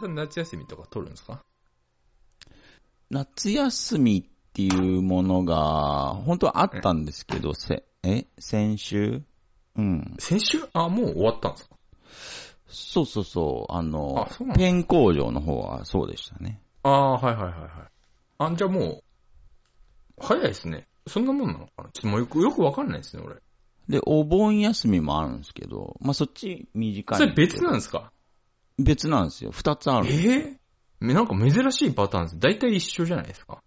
さん夏休みとか取るんですか？夏休みっていうものが、本当はあったんですけど、せ、え？先週？うん。先週？あ、もう終わったんですか？そうそうそう。あの、あそうなんだペン工場の方はそうでしたね。ああ、はいはいはいはい。あ、じゃあもう、早いですね。そんなもんなのかな？ちょっともうよく、よくわかんないですね、俺。で、お盆休みもあるんですけど、まあ、そっち短いそれ別なんんですか？別なんですよ。二つある。ええなんか珍しいパターンです。大体一緒じゃないですか。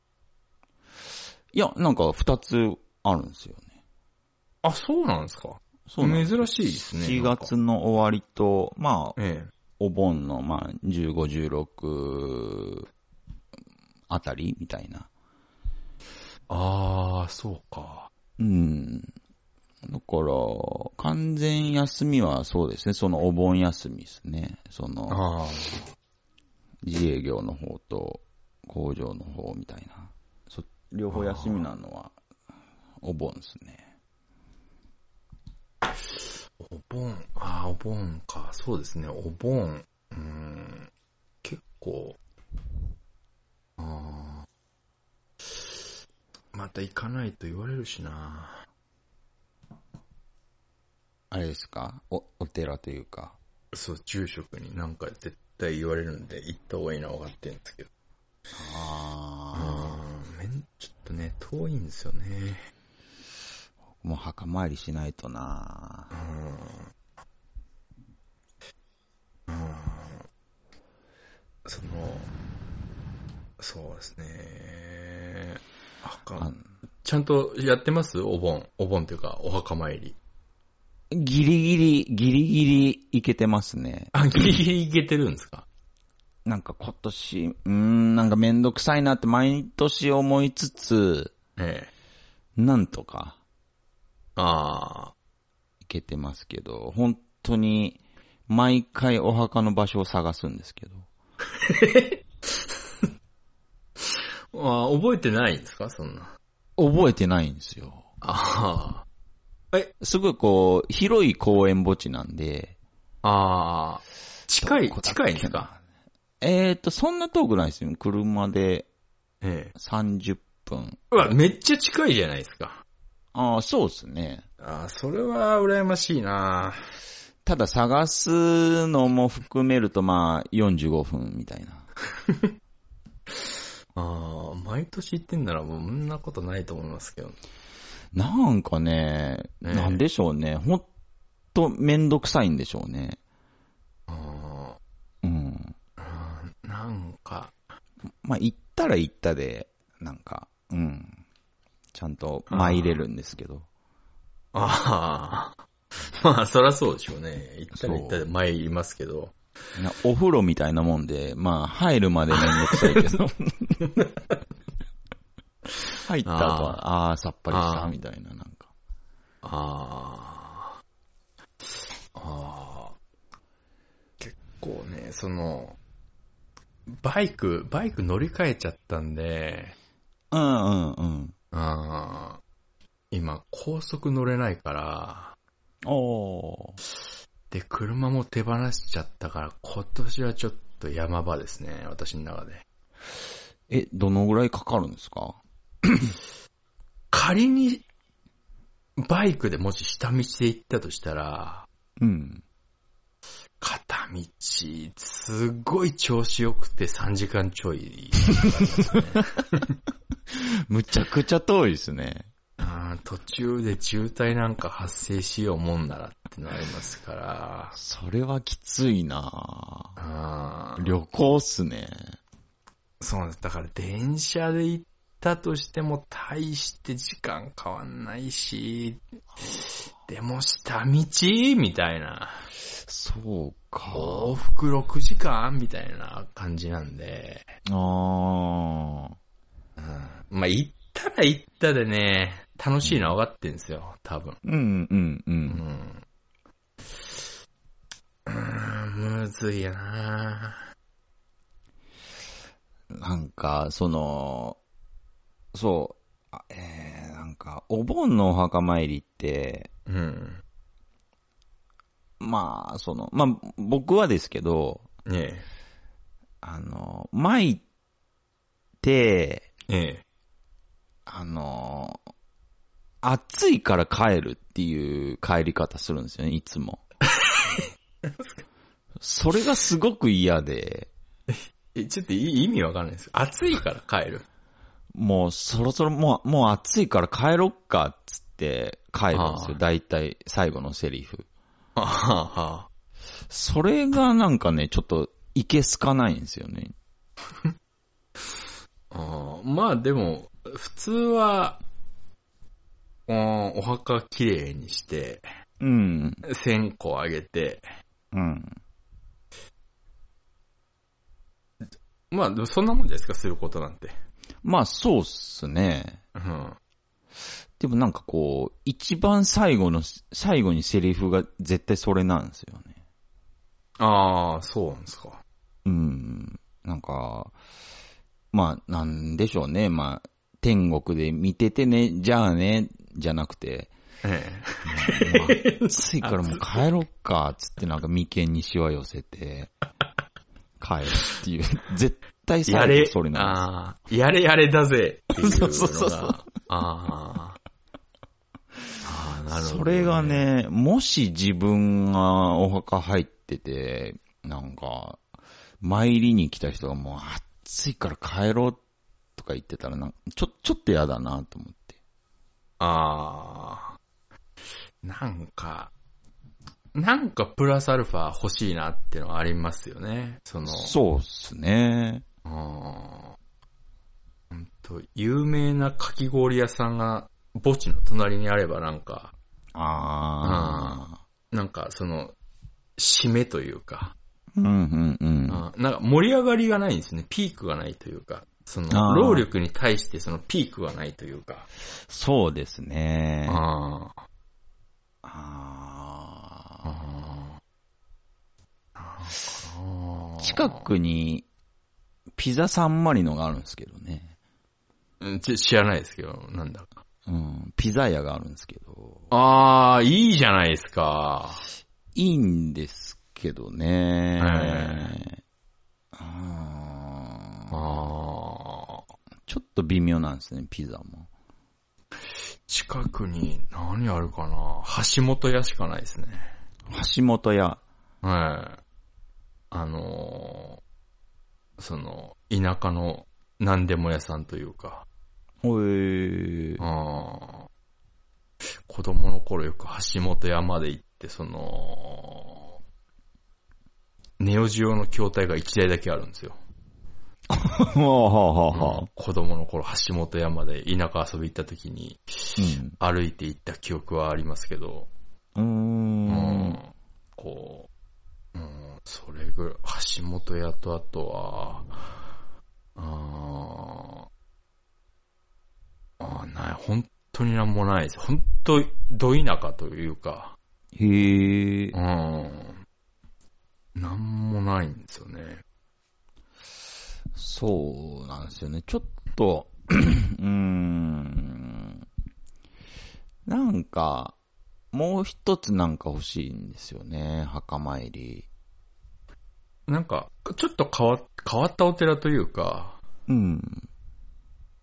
いや、なんか二つあるんですよね。あ、そうなんですかそう珍しいですね。4なんか月の終わりと、まあ、ええ。お盆の、まあ、15、16あたりみたいな。ああ、そうか。うん。だから、完全休みはそうですね。そのお盆休みですね。その。自営業の方と工場の方みたいな。そ両方休みなのは、お盆ですね。お盆、ああ、お盆か。そうですね、お盆。うーん。結構、ああ。また行かないと言われるしな。あれですか？お、お寺というか。そう、住職になんか絶対言われるんで、行った方がいいのは分かってるんですけど。あああ、めん、ちょっとね、遠いんですよね。あ。もう墓参りしないとなうん。うん。その、そうですね。あかあん。ちゃんとやってます？お盆。お盆というか、お墓参り。ギリギリ、ギリギリいけてますね。あ、ギリギリいけてるんですか？なんか今年、うーん、なんかめんどくさいなって毎年思いつつ、ええ。なんとかああ。いけてますけど、本当に毎回お墓の場所を探すんですけど。あー覚えてないんですか？そんな。覚えてないんですよ。あすごいこう、広い公園墓地なんで。あ。ああ。近い近いんですか？えーと、そんな遠くないですよ。車でええ。30分。うわ、めっちゃ近いじゃないですか。ああ、そうですね。ああ、それは羨ましいなただ探すのも含めるとまあ45分みたいな。ああ、毎年行ってんならもうそんなことないと思いますけど。なんかね、なんでしょうね。ほんとめんどくさいんでしょうね。あうん。あ、なんか、まあ、行ったら行ったで、なんか、うん。ちゃんと参れるんですけど。ああ、まあ、そらそうでしょうね。行ったら行ったで参りますけど。なお風呂みたいなもんで、まあ、入るまでめんどくさいけど。入った後は、ああー、さっぱりした、みたいな、なんか。ああ、ああ、結構ね、その、バイク、バイク乗り換えちゃったんで、うんうんうん。ああ、今、高速乗れないから、おー。で、車も手放しちゃったから、今年はちょっと山場ですね、私の中で。え、どのぐらいかかるんですか？仮に、バイクでもし下道で行ったとしたら、うん。片道、すっごい調子良くて3時間ちょい。むちゃくちゃ遠いですね。途中で渋滞なんか発生しようもんならってなりますから。それはきついなあー旅行っすね。そうなんです。だから電車で行ったとしても大して時間変わんないし、でも下道？みたいな。そうか。往復6時間？みたいな感じなんで。あー。うんまあ、行ったら行ったでね、楽しいのは分かってんですよ、多分。うんうんう。うんん。うーん、むずいやななんか、その、そう、あえー、なんか、お盆のお墓参りって、うん。まあ、その、まあ、僕はですけど、ねあの、巻いて、ええ。あの、暑いから帰るっていう帰り方するんですよね、いつも。それがすごく嫌で、え、ちょっとい意味わかんないです。暑いから帰る。もうそろそろもう、もう暑いから帰ろっかっつって帰るんですよ、大体最後のセリフ。それがなんかね、ちょっといけすかないんですよね。あーまあでも、普通は、うんお墓きれいにして、うん。線香あげて、うん。まあそんなもんじゃないですか、することなんて。まあそうっすね。うん。でもなんかこう、一番最後の、最後にセリフが絶対それなんですよね。ああ、そうなんですか。うん。なんか、まあ、なんでしょうね。まあ、天国で見ててね、じゃあね、じゃなくて、えもう暑いからもう帰ろっか、つってなんか眉間にシワ寄せて、帰るっていう。絶 対え。やれ最後、それなんああ、やれやれだぜっていうのが。そうそうそうああ。ああ、なるです。ほど、それが、ね、もし自分がお墓入ってて、なんか、参りに来た人がもう暑いから帰ろうとか言ってたらなんちょ、ちょっと嫌だなと思って。ああ。なんか、なんかプラスアルファ欲しいなってのはありますよね。その、そうっすね。あーほんと、有名なかき氷屋さんが墓地の隣にあればなんか、あなんかその、締めというか、あ。うんうん。うん。なんか盛り上がりがないんですね。ピークがないというか、そあの、ー。労力に対してそのピークがないというか、そうですね。ああ、ああ近くに、ピザサンマリノがあるんですけどね。うんち知らないですけど、なんだか。うん。ピザ屋があるんですけど。ああ、いいじゃないですか。いいんですけどね。えあーああ。ちょっと微妙なんですね、ピザも。近くに何あるかな橋本屋しかないですね。橋本屋。はい。あのーその、田舎の何でも屋さんというか、おえー。あー子供の頃よく橋本屋まで行って、その、ネオジオの筐体が1台だけあるんですよ。はあはあは。子供の頃橋本屋まで田舎遊び行った時に歩いて行った記憶はありますけど、うん。うんこう、うん、それぐらい、橋本屋とあとは、あーあー、ない、本当になんもないです。本当、ど田舎というか、へえう。ん、なんもないんですよね。そうなんですよね。ちょっと、うーん。なんか、もう一つなんか欲しいんですよね、墓参り。なんか、ちょっと変わ変わったお寺というか、うん。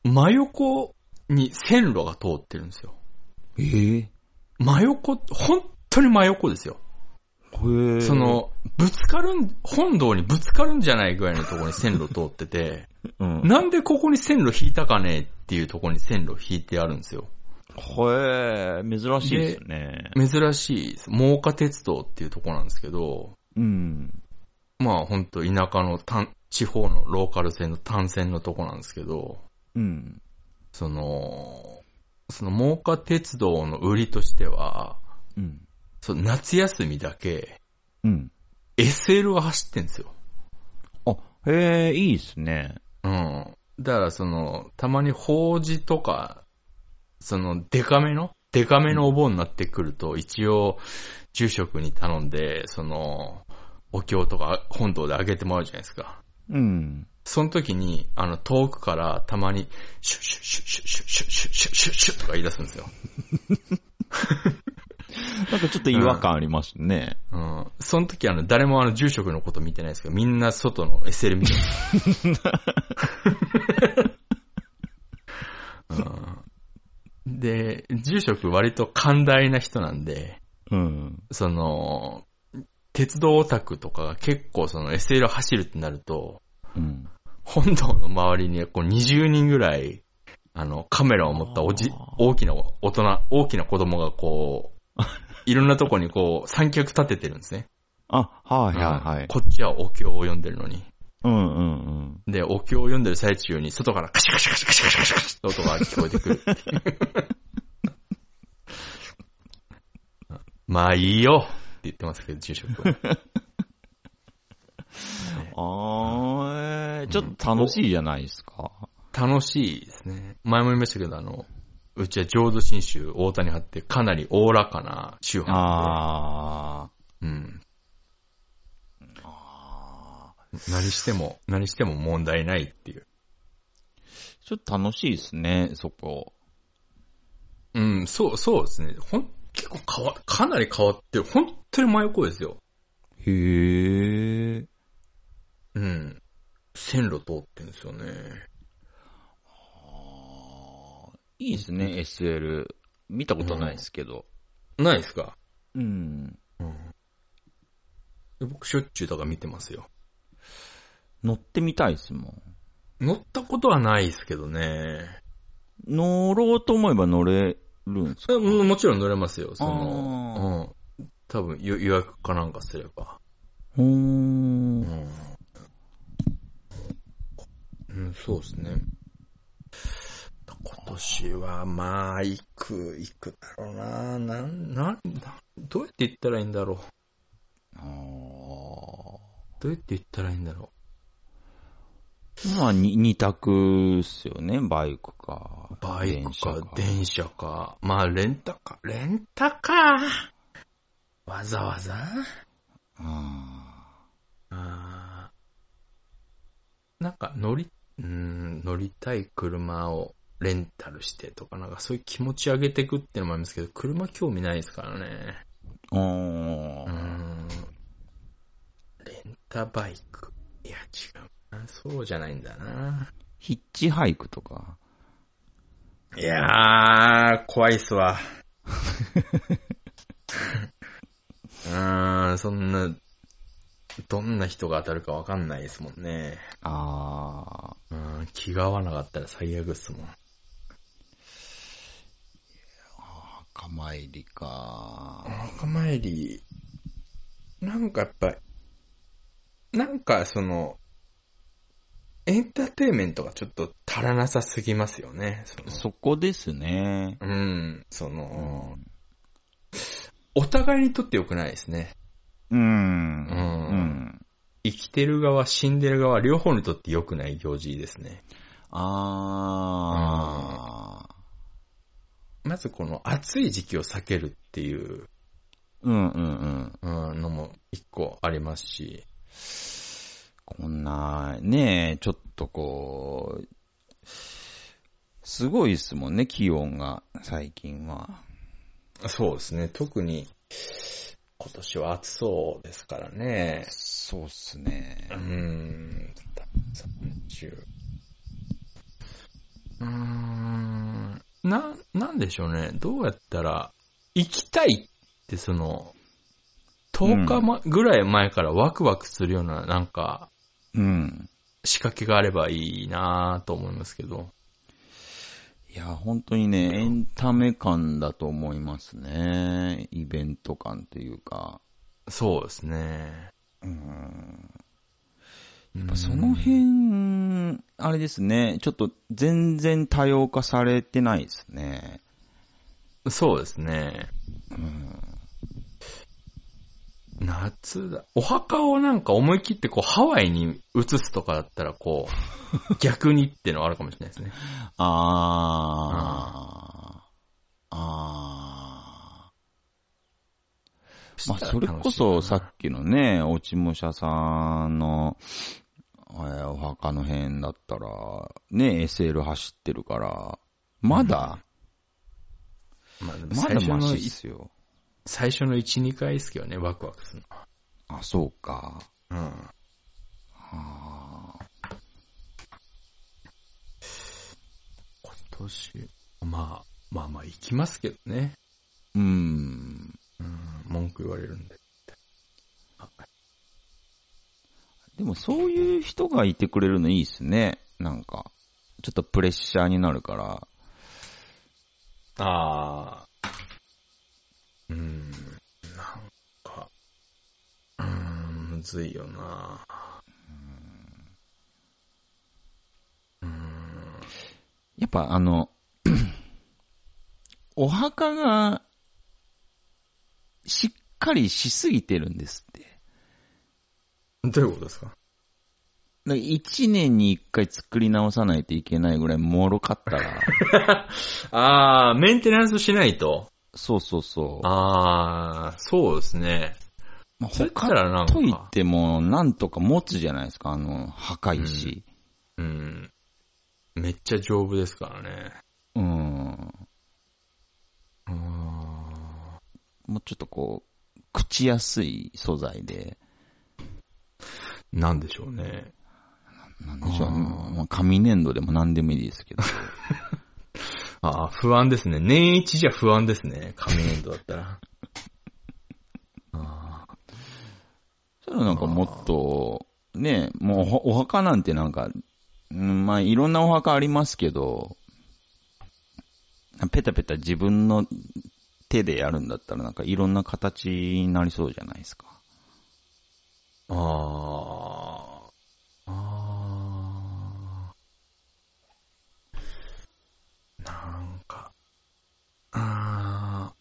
真横に線路が通ってるんですよ。ええ真横、本当に真横ですよ。へえ。そ、の、ぶつかるん、本堂にぶつかるんじゃないぐらいのところに線路通ってて、うん。なんでここに線路引いたかねっていうところに線路引いてあるんですよ。へえ、珍しいですね。珍しいです。真岡鉄道っていうところなんですけど、うん。まあ本当田舎の単地方のローカル線の単線のとこなんですけど、うん。その、その真岡鉄道の売りとしては、うん。その夏休みだけうん。SL が走ってんですよ。あ、へえ、いいですね。うん。だからその、たまに法事とか、その、デカめのデカめのお盆になってくると、一応、住職に頼んで、その、お経とか本堂であげてもらうじゃないですか。うん。その時に、あの、遠くからたまに、シュッシュッシュッシュッシュッシュッシュッシュッシュッシュッとか言い出すんですよ。なんかちょっと違和感ありますね。うん。その時あの、誰もあの、住職のこと見てないですけど、みんな外の SL 見てます。うんで、住職割と寛大な人なんで、うん。その、鉄道オタクとかが結構その SL 走るってなると、うん。本堂の周りにこう20人ぐらい、あの、カメラを持ったおじ大きな大人、大きな子供がこう、いろんなとこにこう、三脚立ててるんですね。あ、はいはいはい。こっちはお経を読んでるのに。うんうんで、お経を読んでる最中に、外からカシャカシャカシャカシャカシャカシャカシャって音が聞こえてくるって。まあいいよ言ってますけど、住職は。うん。あー、えーちょっと楽しいじゃないですか。楽しいですね。前も言いましたけど、あの、うちは浄土真宗大谷派ってかなりおおらかな宗派あで、うん。ー。あ何しても、何しても問題ないっていう。ーちょっと楽しいですね、そこ。うん、そう、そうですね。ほん、結構変わ、かなり変わってる。本当に真横ですよ。へー。うん。線路通ってんですよね。あーいいですね、SL。見たことないですけど。ないですか？うん。うん。で僕しょっちゅうだから見てますよ。乗ってみたいですもん。乗ったことはないですけどね。乗ろうと思えば乗れるんですか？えももちろん乗れますよ。その、うん。多分予予約かなんかすれば。ほー。うんん。うん、そうですね。今年は、まあ、行く、行くだろうな。なん、なん、などうやって行ったらいいんだろう。あーどうやって行ったらいいんだろまあ、に二択っすよね、バイクか。う。バイク電車か、電車か。まあ、レンタカー、レンタカー？わざわざ？ああーなんか乗り、うーん、乗りたい車をレンタルしてとか、なんかそういう気持ち上げていくっていうのもありますけど、車興味ないですからね。ー。あうーーん。レンタバイク？いや、違うな。そうじゃないんだな。ヒッチハイクとか。いやー、怖いっすわ。うーん、そんな、どんな人が当たるかわかんないですもんね。あうん、気が合わなかったら最悪っすもん。ー。墓参りか。墓参り、なんかやっぱ、なんかその、エンターテインメントがちょっと足らなさすぎますよね。そのそこですね。うん、その、お互いにとって良くないですね。うん。ううん。生きてる側、死んでる側、両方にとって良くない行事ですね。あまずこの暑い時期を避けるっていうー。うんうんうん。うんのも一個ありますし、こんな、ねえ、ちょっとこう、すごいですもんね、気温が、最近は。そうですね、特に今年は暑そうですからね。そうっすねう。ん、30。うーん、な、なんでしょうね。どうやったら、行きたいってその、10日ま、ぐらい前からワクワクするような、なんか、うん。仕掛けがあればいいなと思いますけど。いや、本当にね、エンタメ感だと思いますね。イベント感というか。そうですね。うん。やっやっぱその辺、あれですね、ちょっと全然多様化されてないですね。そうですね。うん。夏だ。お墓をなんか思い切ってこうハワイに移すとかだったらこう、逆にってのはあるかもしれないですね。あー。あー。まあ、それこそさっきのね、落ち武者さんの、えーお墓の辺だったら、ね、SL 走ってるから、まだ、まあ、でもまだマシっすよ。最初の1、2回ですけどね、ワクワクするのは。あ、そうか。うん。はあ。今年、まあ、まあまあ行きますけどね。うーん。うん、文句言われるんで。でもそういう人がいてくれるのいいっすね。なんか、ちょっとプレッシャーになるから。ああ。うん、なんか、うん、むずいよな。うん、やっぱあの、お墓が、しっかりしすぎてるんですって。どういうことですか？一年に一回作り直さないといけないぐらい脆かったら、ああ、メンテナンスしないと。そうそうそう。ああ、そうですね。まあ、他らなんか、といっても、なんとか持つじゃないですか、あの、墓石。うん。めっちゃ丈夫ですからね。うん。うん。もうちょっとこう、朽ちやすい素材で、なんでしょうね。なんでしょう、あーまあ紙粘土でも何でもいいですけど。ああ、不安ですね。年一じゃ不安ですね。紙粘土だったら。ああそれはなんかもっと、ね、もうおお墓なんてなんか、うんまあいろんなお墓ありますけど、ペタペタ自分の手でやるんだったらなんかいろんな形になりそうじゃないですか。ああ。あなんか。あ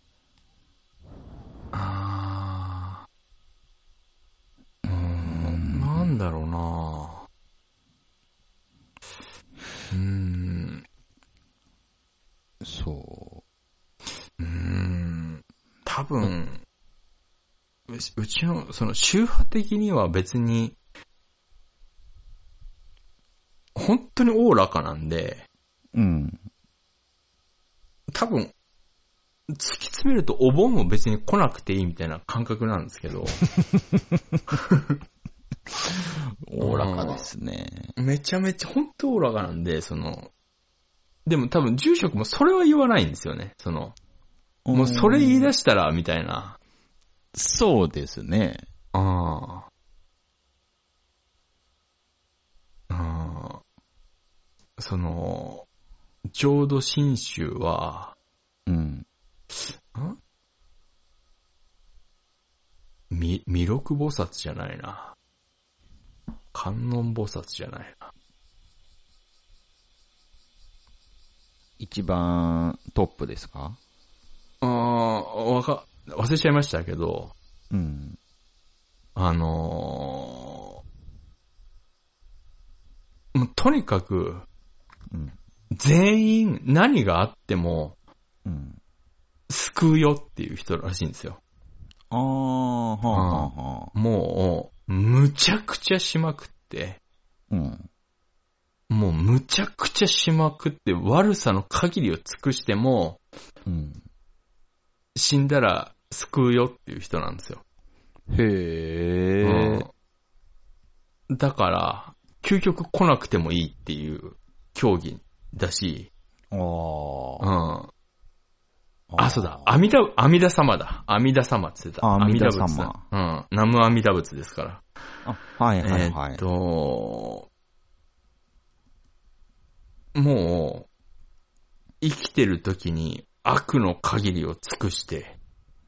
あ。ああ。うーん。なんだろうなうーん。そううーん。多分、うちの、その、宗派的には別に、本当におおらかなんで、うん。多分、突き詰めるとお盆も別に来なくていいみたいな感覚なんですけど、おおらかですね。めちゃめちゃ本当おおらかなんで、その、でも多分住職もそれは言わないんですよね。その、もうそれ言い出したら、みたいな。そうですね。ああ。ああ。その、浄土真宗は、うん。ん？み、弥勒菩薩じゃないな。観音菩薩じゃないな。一番トップですか？ああ、わか、忘れちゃいましたけど、うん。あのーとにかく、うん。全員何があってもうん。救うよっていう人らしいんですよ。ああ、はあ、はあ、はあ。もう、むちゃくちゃしまくって、うん。もうむちゃくちゃしまくって悪さの限りを尽くしても、うん。死んだら救うよっていう人なんですよ。へえ。うんだから、究極来なくてもいいっていう競技だし、あうあ。ん。あ、そうだ。阿弥陀、阿弥陀様だ。阿弥陀様って言ってた。阿弥陀仏だうん。南無阿弥陀仏ですから。あ、はいはいえはい。ーっと、もう、生きてる時に悪の限りを尽くして、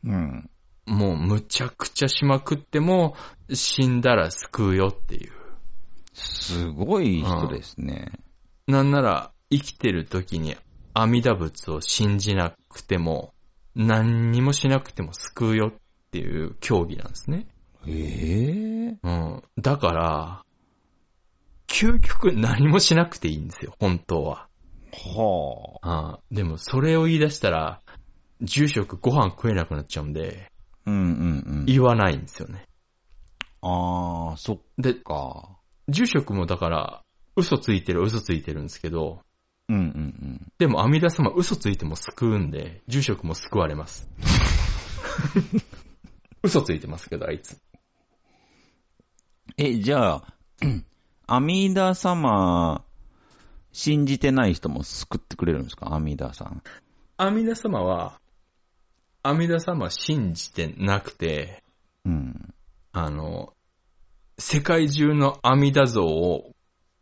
うん。もうむちゃくちゃしまくっても、死んだら救うよっていう。すごい人ですね。なんなら、生きてる時に阿弥陀仏を信じなくても、何にもしなくても救うよっていう競技なんですね。へえ。うん。だから、究極何もしなくていいんですよ、本当は。はあ。ああでも、それを言い出したら、住職ご飯食えなくなっちゃうんで、うんうんうん。言わないんですよね。ああ、そっで、か。住職もだから、嘘ついてる嘘ついてるんですけど、うんうんうん。でも阿弥陀様嘘ついても救うんで、住職も救われます。嘘ついてますけど、あいつ。え、じゃあ、阿弥陀様、信じてない人も救ってくれるんですか？阿弥陀さん。阿弥陀様は、阿弥陀様信じてなくて、うん。あの、世界中の阿弥陀像を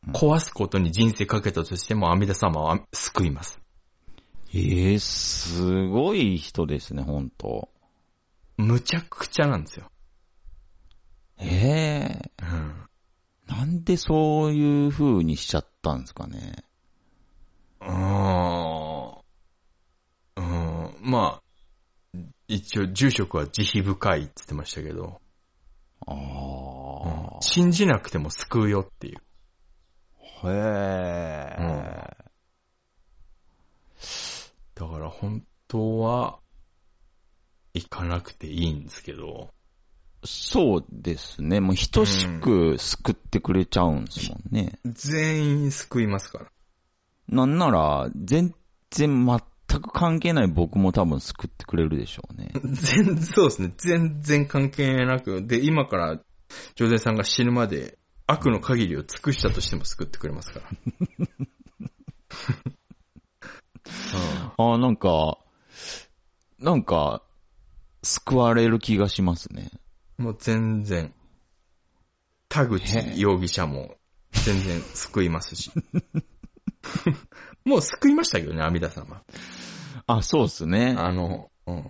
壊すことに人生かけたとしても阿弥陀様は救います。ええすごい人ですね、ほんと。むちゃくちゃなんですよ。ええうん。なんでそういう風にしちゃったんですかね。あーうん。まあ、一応住職は慈悲深いって言ってましたけど、ああ、信じなくても救うよっていう。へえ、だから本当は、行かなくていいんですけど、そうですね。もう等しく救ってくれちゃうんですもんね。全員救いますから。なんなら、全然全く関係ない僕も多分救ってくれるでしょうね。全、そうですね。全然関係なく、で、今から、ジョゼさんが死ぬまで、悪の限りを尽くしたとしても救ってくれますから。ああ、なんか、なんか、救われる気がしますね。もう全然、田口容疑者も全然救いますし。もう救いましたけどね、阿弥陀様。あ、そうですね。あの、うん。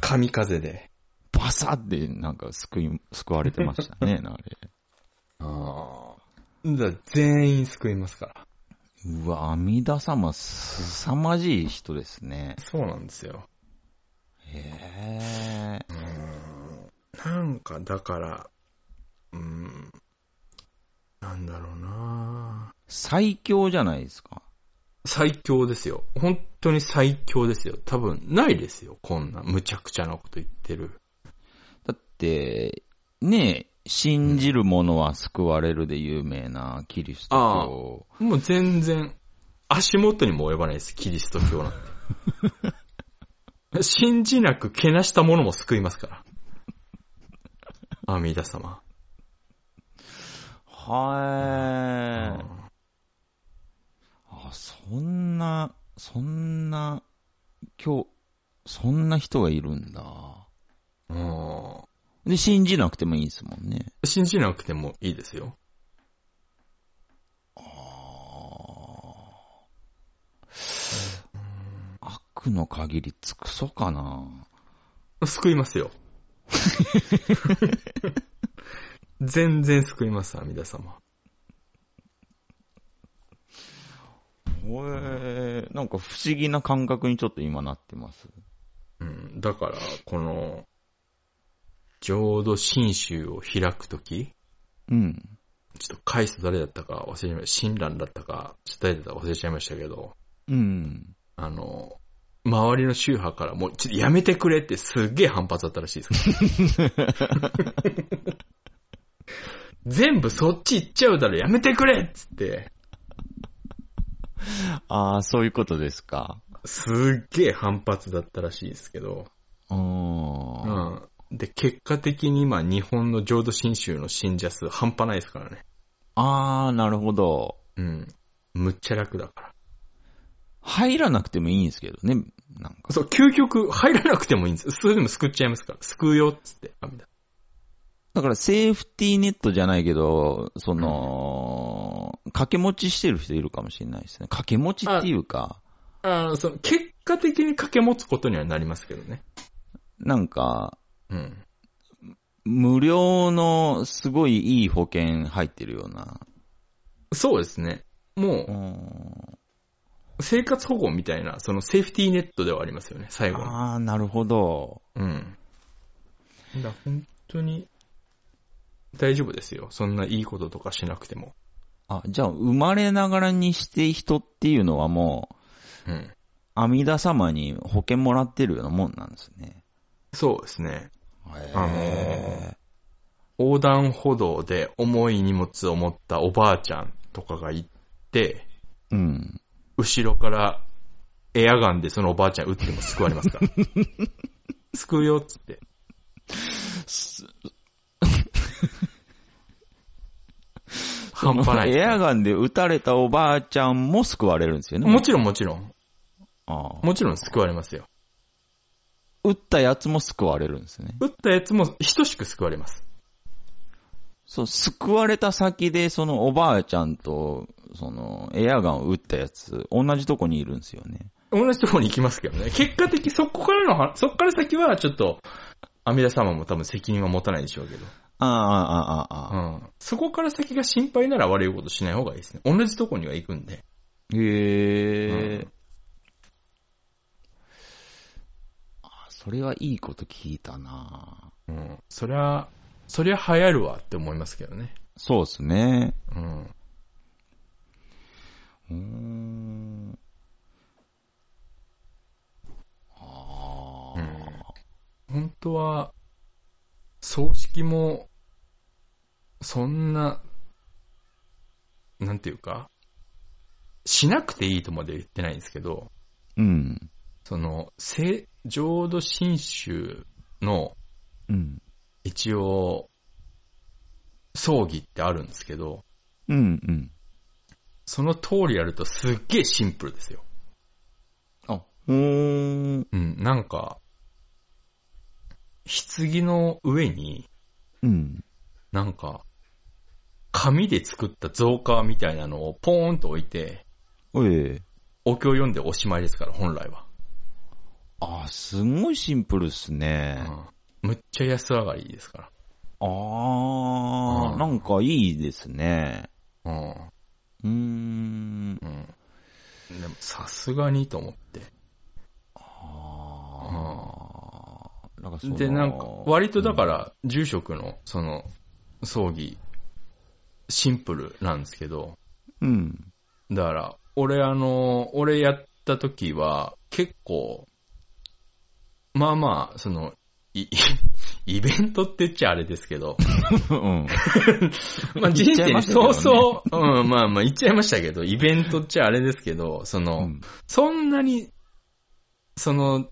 神風で。バサってなんか救い、救われてましたね、あれ。ああ。全員救いますから。うわ、阿弥陀様、すさまじい人ですね。そうなんですよ。へえ。なんか、だから、うん、なんだろうな最強じゃないですか。最強ですよ。本当に最強ですよ。多分、ないですよ。こんな、むちゃくちゃなこと言ってる。だって、ねえ、信じる者は救われるで有名なキリスト教。もう全然、足元にも及ばないです。キリスト教なんて。信じなくけなした者も救いますから。阿弥陀様。はーい。あ、そんな、そんな、今日、そんな人がいるんだ。うんで、信じなくてもいいですもんね。信じなくてもいいですよ。悪の限り尽くそうかな。救いますよ。全然救います、阿弥陀様。ほえー、なんか不思議な感覚にちょっと今なってます。うん、だから、この、浄土真宗を開くとき、うん。ちょっと返す誰だったか忘れちゃいました。親鸞だったか、ちょっと誰だったか忘れちゃいましたけど、うん。あの、周りの宗派からもう、ちょっとやめてくれってすっげえ反発だったらしいです。全部そっち行っちゃうだろ、やめてくれっつって、ああ、そういうことですか。すっげえ反発だったらしいですけど、うーん。うん。で、結果的に今、日本の浄土真宗の信者数半端ないですからね。ああ、なるほど。うん。むっちゃ楽だから。入らなくてもいいんですけどね。なんか。そう、究極入らなくてもいいんですよ。それでも救っちゃいますから。救うよっつって。だからセーフティーネットじゃないけど、その、掛け持ちしてる人いるかもしれないですね。掛け持ちっていうか、ああ、その、結果的に掛け持つことにはなりますけどね。なんか、うん。無料のすごいいい保険入ってるような。そうですね。もうう、ん生活保護みたいな、そのセーフティーネットではありますよね、最後に。ああ、なるほど。うん。だ本当に、大丈夫ですよ。そんないいこととかしなくても。あ、じゃあ、生まれながらにして人っていうのはもう、うん。阿弥陀様に保険もらってるようなもんなんですね。そうですね。あのへ横断歩道で重い荷物を持ったおばあちゃんとかが行って、ーうん。後ろからエアガンでそのおばあちゃん撃っても救われますから。救うよっつって。半端ない。エアガンで撃たれたおばあちゃんも救われるんですよね。もちろんもちろん。ああもちろん救われますよ。撃ったやつも救われるんですね。撃ったやつも等しく救われます。そう、救われた先で、そのおばあちゃんと、その、エアガンを撃ったやつ、同じとこにいるんですよね。同じところに行きますけどね。結果的、そこからのは、そこから先はちょっと、阿弥陀様も多分責任は持たないでしょうけど。ああ、ああ、ああ、ああ。うん。そこから先が心配なら悪いことしない方がいいですね。同じとこには行くんで。へえ、うんそれはいいこと聞いたなうん。そりゃ、そりゃ流行るわって思いますけどね。そうですね。うん。うーん。ああ、本当は、葬式も、そんな、なんていうか、しなくていいとまでは言ってないんですけど、うん。その、聖、浄土真宗のうん。一応、葬儀ってあるんですけど、うん、うん。その通りやるとすっげえシンプルですよ。あ、うーん。うん、なんか、棺の上に、うん。なんか、紙で作った造花みたいなのをポーンと置いて、おい。お経読んでおしまいですから、本来は。あ、すごいシンプルっすね。うん、むっちゃ安上がりですかああ、うんなんかいいですね。ら。うーん。うん。うん。でも、さすがにと思って。ああ。なんかそので、なんか、割とだから、住職の、その、葬儀、シンプルなんですけど、うん。だから、俺あの、俺やった時は、結構、まあまあ、その、い、イベントって言っちゃあれですけど、うん。まあ人生にそうそう、うん、まあまあ言っちゃいましたけど、イベントっちゃあれですけど、その、うんそんなに、その、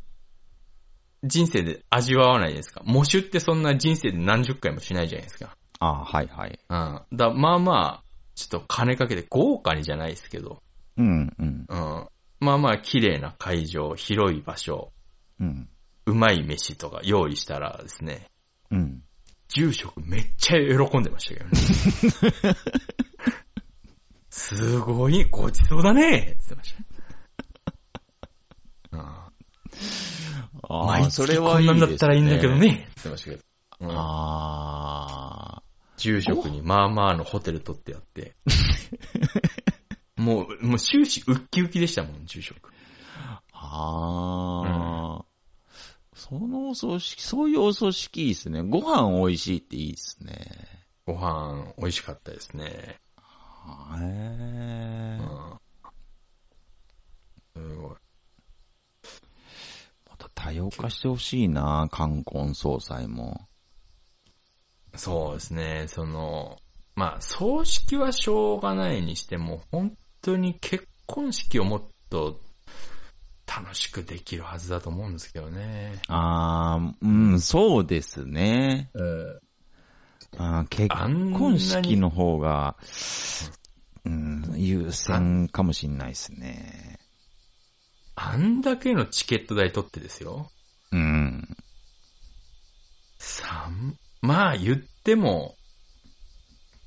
人生で味わわないですか？喪主ってそんな人生で何十回もしないじゃないですか。ああ、はいはい。うん。だまあまあ、ちょっと金かけて豪華にじゃないですけど、うん、うん、うん。まあまあ綺麗な会場、広い場所、うん。うまい飯とか用意したらですね、うん。住職めっちゃ喜んでましたけどね。すごいごちそうだねって言ってました。うんあ毎あ、それはいい。んなんだったらいいんだけど。ね。って言ってましたけど。うんあ住職にまあまあのホテル取ってやって。もう、もう終始ウッキウキでしたもん、住職。あ。ああ。そのお葬式、そういうお葬式いいですね。ご飯美味しいっていいですね。ご飯美味しかったですね。へえうん。すごい。もっと多様化してほしいな、冠婚葬祭も。そうですね、その、まあ、葬式はしょうがないにしても、本当に結婚式をもっと楽しくできるはずだと思うんですけどね。ああ、うん、そうですね。うん。あー結婚式の方が、うん、優先かもしんないですね。あんだけのチケット代取ってですよ。うん。三、まあ言っても、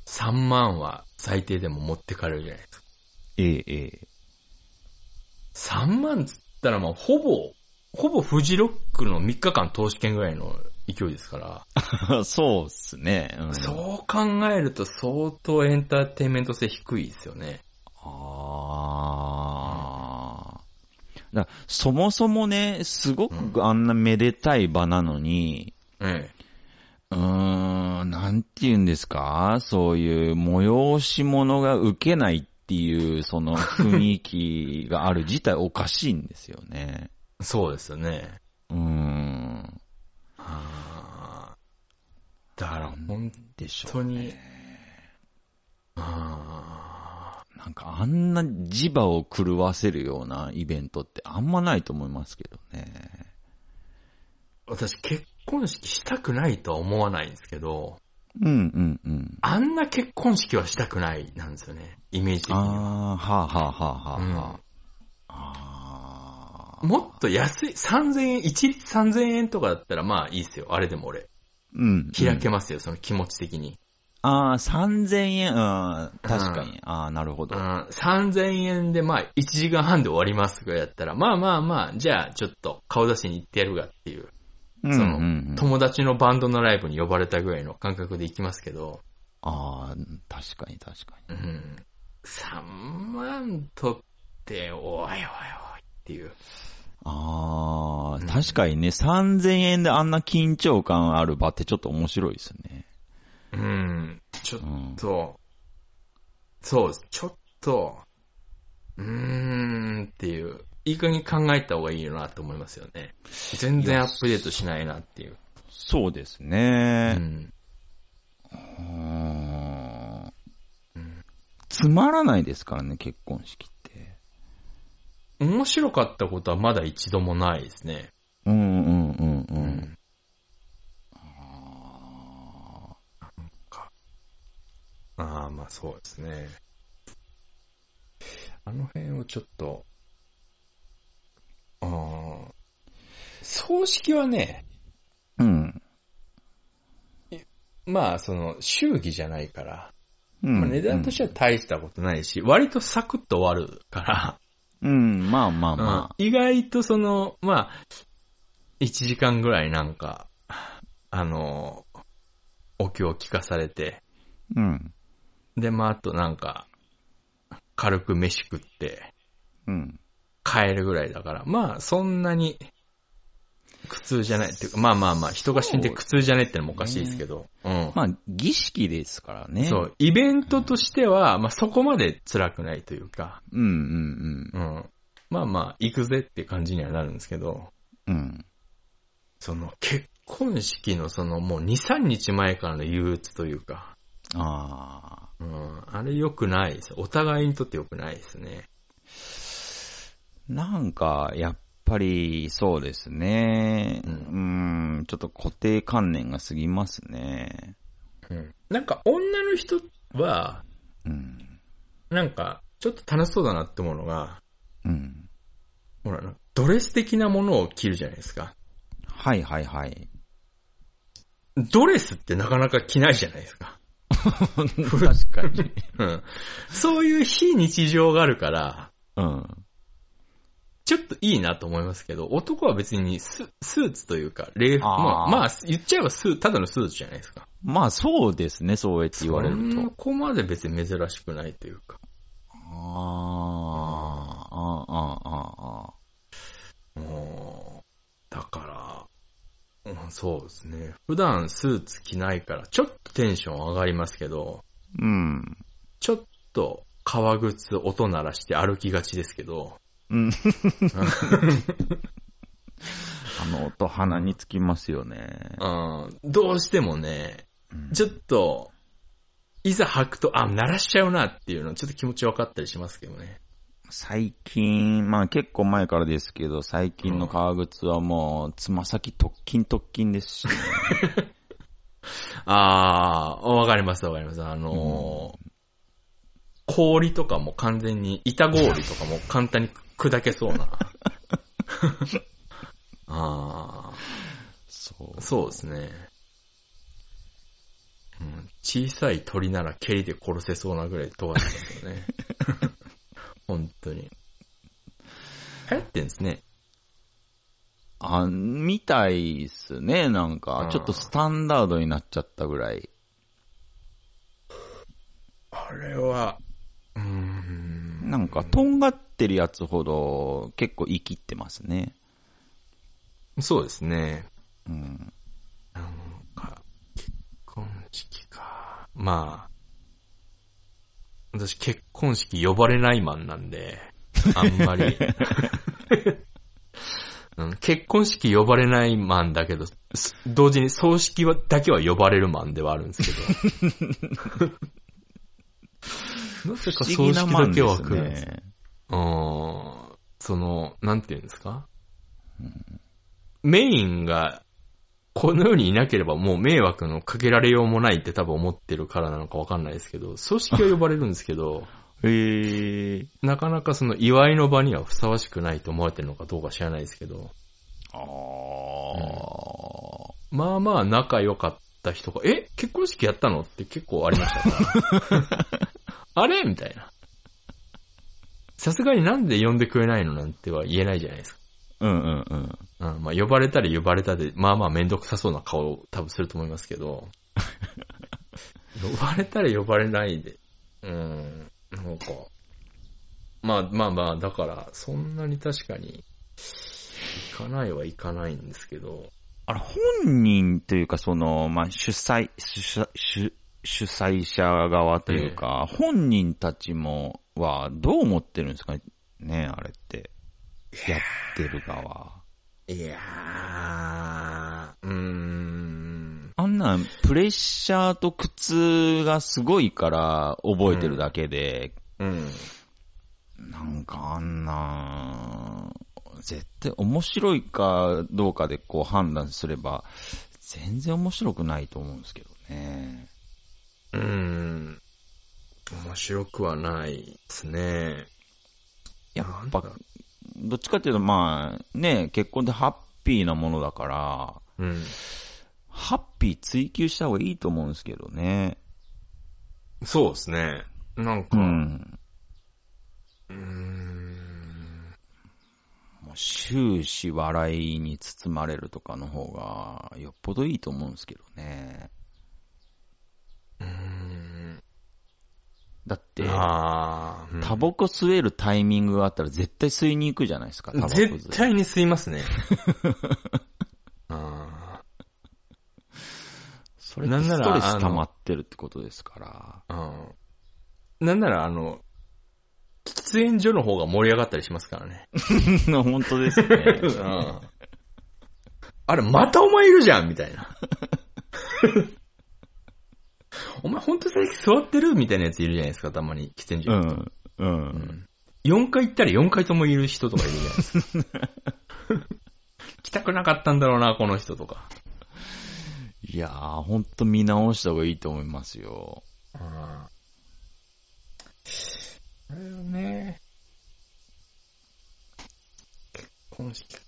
3万は最低でも持ってかれるじゃないですか。ええ、ええ。3万つったらまあほぼ、ほぼフジロックの3日間投資券ぐらいの勢いですから、そうっすね。うん、そう考えると相当エンターテインメント性低いですよね。ああ。だそもそもね、すごくあんなめでたい場なのに、えうーん、なんて言うんですか？そういう催し物が受けないっていう、その雰囲気がある自体おかしいんですよね。え。そうですよね。うーん。あーだから本でしょ当にうね。、あなんかあんな磁場を狂わせるようなイベントってあんまないと思いますけどね。ー私結婚式したくないとは思わないんですけど、うんうんうん。あんな結婚式はしたくないなんですよね。イメージ的には。ああ、はあはあはあはあ。うんはああ。もっと安い、3000円、一律3000円とかだったらまあいいですよ。あれでも俺。うん。開けますよ、その気持ち的に。ああ、3000円、うん、確かに。ああ、なるほど。うん、3000円でまあ1時間半で終わりますがやったら、まあまあまあ、じゃあちょっと顔出しに行ってやるがっていう、うんその友達のバンドのライブに呼ばれたぐらいの感覚で行きますけど、ああ、確かに確かに。うん、3万取って、おいおいおいっていう。ああ、うん確かにね、3000円であんな緊張感ある場ってちょっと面白いですね。うん、ちょっうん。と、そう。ちょっと、うーんっていう、いい加減考えた方がいいよなと思いますよね。全然アップデートしないなっていう。そうですうね。ん。うんうんつまらないですからね、結婚式って。面白かったことはまだ一度もないですね。うんうんうんう。。うんああ、まあそうですね。あの辺をちょっと、葬式はね、うん。まあその、祝儀じゃないから、うんまあ、値段としては大したことないし、割とサクッと終わるから、うん、まあまあまあ。うん意外とその、まあ、1時間ぐらいなんか、あの、お経を聞かされて、うん。で、まあ、あとなんか、軽く飯食って、うん。帰るぐらいだから、まあ、そんなに、苦痛じゃないっていうか、まあまあまあ、人が死んで苦痛じゃないってのもおかしいですけど、うん。まあ、儀式ですからね。そう、イベントとしては、まあそこまで辛くないというか、うんうんうん。まあまあ、行くぜって感じにはなるんですけど、うん。うん。その結婚式のそのもう2、3日前からの憂鬱というか、ああ。うん、あれ良くないです。お互いにとって良くないですね。なんか、やっぱり、そうですね。ううんん、ちょっと固定観念が過ぎますね。うん。なんか女の人は、うん。なんかちょっと楽しそうだなって思うのが、うん。ほら、ドレス的なものを着るじゃないですか。はいはいはい。ドレスってなかなか着ないじゃないですか。確かに。うん。そういう非日常があるから、うん。ちょっといいなと思いますけど、男は別にススーツというか、礼服、まあまあ、言っちゃえばスーただのスーツじゃないですか。まあそうですね、そうやって言われるそと。こまで別に珍しくないというか。ああ、ああ、ああ、もうだから、うんそうですね。普段スーツ着ないから、ちょっとテンション上がりますけど、うん。ちょっと革靴音鳴らして歩きがちですけど、うん。あの音鼻につきますよね。うん、どうしてもね、うんちょっと、いざ履くと、あ、鳴らしちゃうなっていうの、ちょっと気持ち分かったりしますけどね。最近、まあ結構前からですけど、最近の革靴はもう、つま先特勤特勤ですし、ね、あー、わかりますわかります。あのー氷とかも完全に、板氷とかも簡単に砕けそうな。あそー、そうですね。うん、小さい鳥なら蹴りで殺せそうなぐらい尖ってますよね。本当に。流行ってんですね。あ、みたいっすね、なんか、ちょっとスタンダードになっちゃったぐらい。あれは、うーん。なんか、とんがってるやつほど、結構生きってますね。そうですね。うん。なんか、結婚式か。まあ、私結婚式呼ばれないマンなんで、あんまり。うん結婚式呼ばれないマンだけど、す同時に葬式はだけは呼ばれるマンではあるんですけど。なぜか葬式だけはす来るんです。ね。うーん。その、なんていうんですか？メインがこの世にいなければもう迷惑のかけられようもないって多分思ってるからなのかわかんないですけど、葬式は呼ばれるんですけど、へえ。なかなかその祝いの場にはふさわしくないと思われてるのかどうか知らないですけど、ああ。まあまあ仲良かった人が、え結婚式やったの？って結構ありましたから。あれ？みたいな。さすがになんで呼んでくれないのなんては言えないじゃないですか。うんうんうん。うん、まあ呼ばれたら呼ばれたで、まあまあめんどくさそうな顔を多分すると思いますけど、呼ばれたら呼ばれないで、うん、なんか、まあまあまあ、だから、そんなに確かに、行かないは行かないんですけど、あれ、本人というか、その、まあ、主催、主催、主主催者側というか、本人たちも、は、どう思ってるんですかね、あれって。やってる側。いやー、うーん、あんなん、プレッシャーと苦痛がすごいから覚えてるだけで、うん、なんかあんな、絶対面白いかどうかでこう判断すれば、全然面白くないと思うんですけどね。うーん、面白くはないですね。やっぱどっちかっていうとまあ、ね、結婚ってハッピーなものだから、うん。ハッピー追求した方がいいと思うんですけどね。そうですね。なんか、う。うんーん、もう終始笑いに包まれるとかの方が、よっぽどいいと思うんですけどね。うーん、だって、うんタバコ吸えるタイミングがあったら絶対吸いに行くじゃないですか、絶対に吸いますね。あそれなんならトレス溜まってるってことですから。ーうん。なんなら、あの、喫煙所の方が盛り上がったりしますからね。本当ですね。うんあれ、またお前いるじゃんみたいな。お前ほんと最近座ってるみたいなやついるじゃないですか、たまに、喫煙所。うん。う。うんん。4回行ったら4回ともいる人とかいるじゃないですか。来たくなかったんだろうな、この人とか。いやー、ほんと見直した方がいいと思いますよ。あれよね。結婚式か。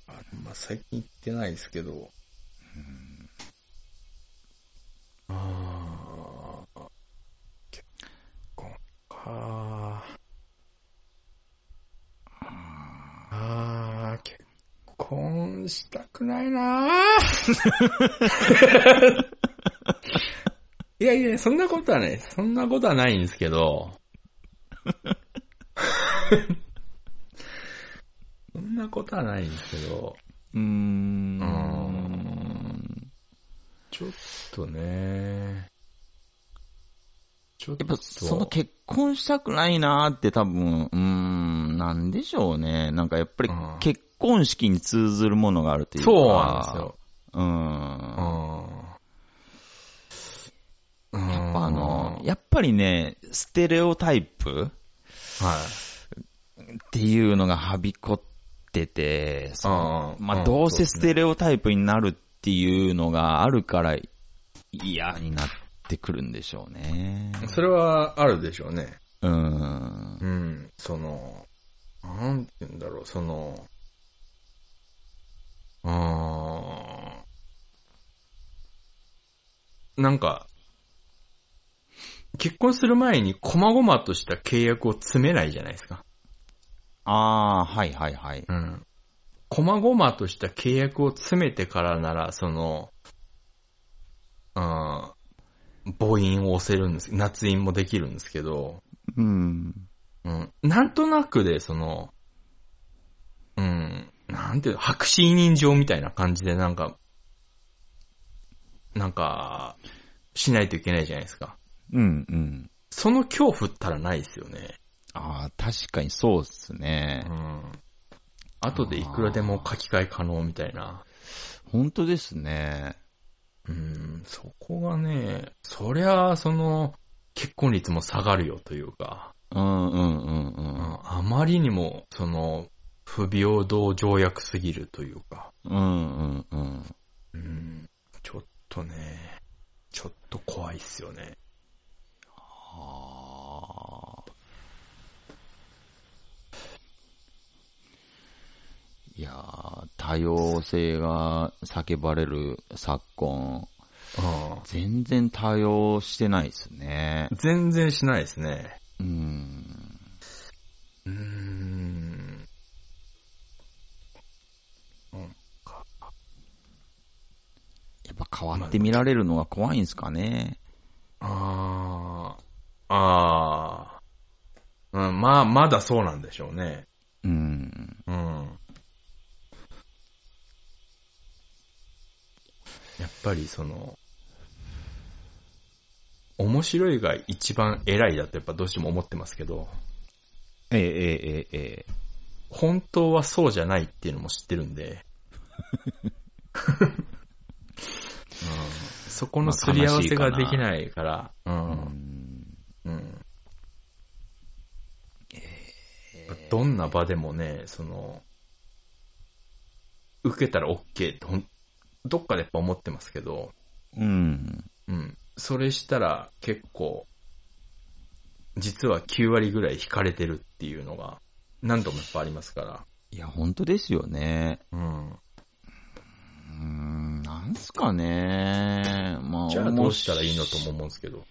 まあ、最近行ってないですけど。ああ。結婚か。ああ、結婚したくないな いやいや、そんなことはない。そんなことはないんですけど。そんなことはないんですけど。うーん。んちょっとね。ちょっと。やっぱ、その結婚したくないなーって多分、うーん、なんでしょうね。なんかやっぱりうん結婚式に通ずるものがあるというか。そうなんですよ。うん。うん。やっぱあの、やっぱりね、ステレオタイプはい。っていうのがはびこってて、そのうんまあ、どうせステレオタイプになるっていうのがあるから嫌になってくるんでしょうね。それはあるでしょうね。うん。うん。その、なんて言うんだろう、その、うーん。なんか、結婚する前に細々とした契約を詰めないじゃないですか。ああ、はいはいはい。うん。細々とした契約を詰めてからなら、その、うん、母音を押せるんです。夏音もできるんですけど、うん。うん。なんとなくで、その、うん、なんていうの、白紙委任状みたいな感じでなんか、なんか、しないといけないじゃないですか。うん、うん。その恐怖ったらないですよね。ああ、確かにそうっすうね。ん。後でいくらでも書き換え可能みたいな。本当ですね。うん、そこがね、そりゃ、その、結婚率も下がるよというか、うん、うん、うん、ううん。ん、あまりにも、その、不平等条約すぎるというか、うん、うん、うん。うん、ちょっとね、ちょっと怖いっすよね。あいやー、多様性が叫ばれる昨今、うん。全然多様してないですね。全然しないですね。うーん。うーん。うん。やっぱ変わって見られるのが怖いんですかね。ああ、ああ、うん、まあ、まだそうなんでしょうね。うん。うん。やっぱりその、面白いが一番偉いだとやっぱどうしても思ってますけど、ええええええ。本当はそうじゃないっていうのも知ってるんで、うん、そこのすり合わせができないから、う。うん。ん。うん。どんな場でもね、その、受けたら OK ってどっかでやっぱ思ってますけど、うん。うん。それしたら結構、実は9割ぐらい引かれてるっていうのが何度もやっぱありますから。いや、本当ですよね。うん。うーん、なんすかね。まあ、じゃあどうしたらいいのとも思うんですけど。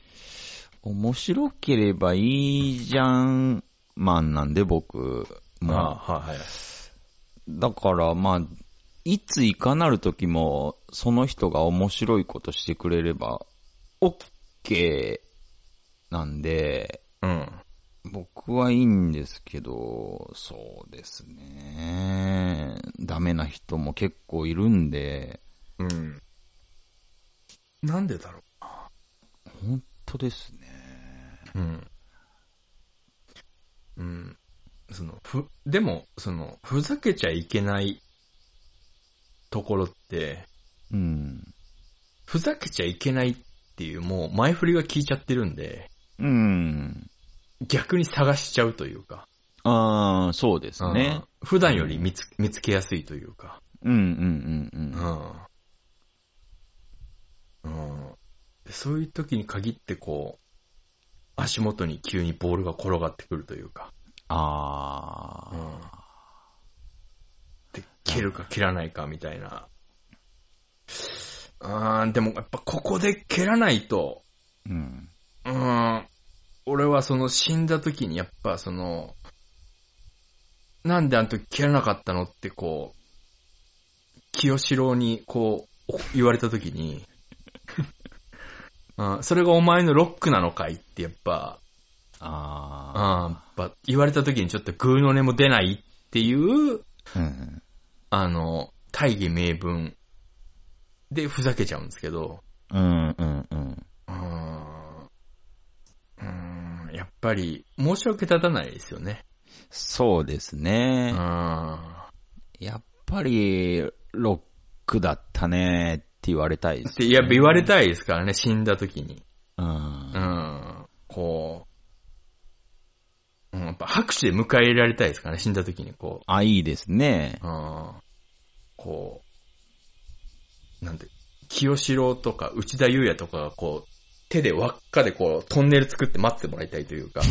面白ければいいじゃん、マンなんで僕。まあ、まあ、はいはい。だからまあ、いついかなる時も、その人が面白いことしてくれれば、OK なんで、うん。僕はいいんですけど、そうですね。ダメな人も結構いるんで、うん。なんでだろ本当ですね。う。うん。うん。その、ふ、でも、その、ふざけちゃいけないところって、うん。ふざけちゃいけないっていう、もう前振りが効いちゃってるんで、うん。逆に探しちゃうというか。ああ、そうですね。うん普段より見つ見つけやすいというか。うんうんうんう。うんん。うん。でそういう時に限ってこう、足元に急にボールが転がってくるというか。ああ、うん。で、蹴るか蹴らないかみたいな。あーでもやっぱここで蹴らないと、うん。うん。俺はその死んだ時にやっぱその、なんであの時蹴らなかったのってこう、清志郎にこう言われた時に、うん、それがお前のロックなのかいってやっぱ、あうん、やっぱ言われた時にちょっとグーの音も出ないっていう、あ。うん。あの、大義名分でふざけちゃうんですけど、うんうんうん。うーん、うーんやっぱり申し訳立たないですよね。そうですうね。ん。やっぱり、ロックだったねって言われたいです、って、やっぱ言われたいですからね、死んだ時に。うん。うん。こう、うん、やっぱ拍手で迎えられたいですからね、死んだ時にこあ、いいですね。う。うん。こう、なんて、清志郎とか内田祐也とかがこう、手で輪っかでこう、トンネル作って待ってもらいたいというか、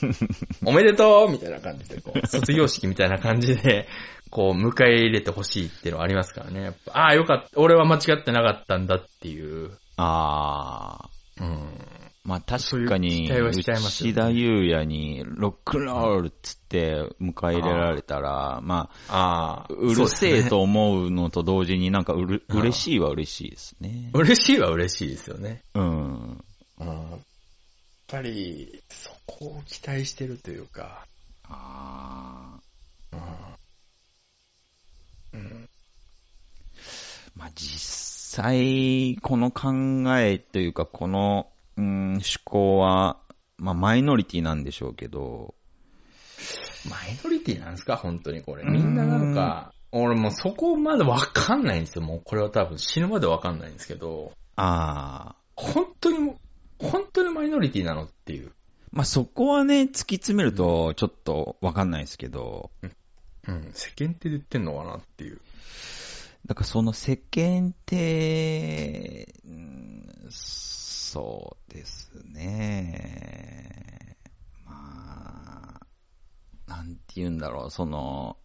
おめでとうみたいな感じで、こう、卒業式みたいな感じで、こう、迎え入れてほしいっていうのはありますからね。ああ、よかった。俺は間違ってなかったんだっていう。ああ。うん。まあ確かに、内田祐也にロックンロールっつって迎え入れられたら、まあ、ああ、うるせえ。と思うのと同時になんかうる、うん嬉しいは嬉しいですね。嬉しいは嬉しいですよね。うん。うん。やっぱり、そこを期待してるというか、ああ。うん。うん。まあ実際、この考えというか、この、うん、思考は、まあマイノリティなんでしょうけど、マイノリティなんですか？本当にこれ。みんななんか、俺もうそこまでわかんないんですよ。もうこれは多分死ぬまでわかんないんですけど、ああ。本当に、本当にマイノリティなのっていう。まあそこはね、突き詰めるとちょっとわかんないですけど、うん。世間体で言ってんのかなっていう。だからその世間って、うんそうですね。まあ、なんて言うんだろう、その、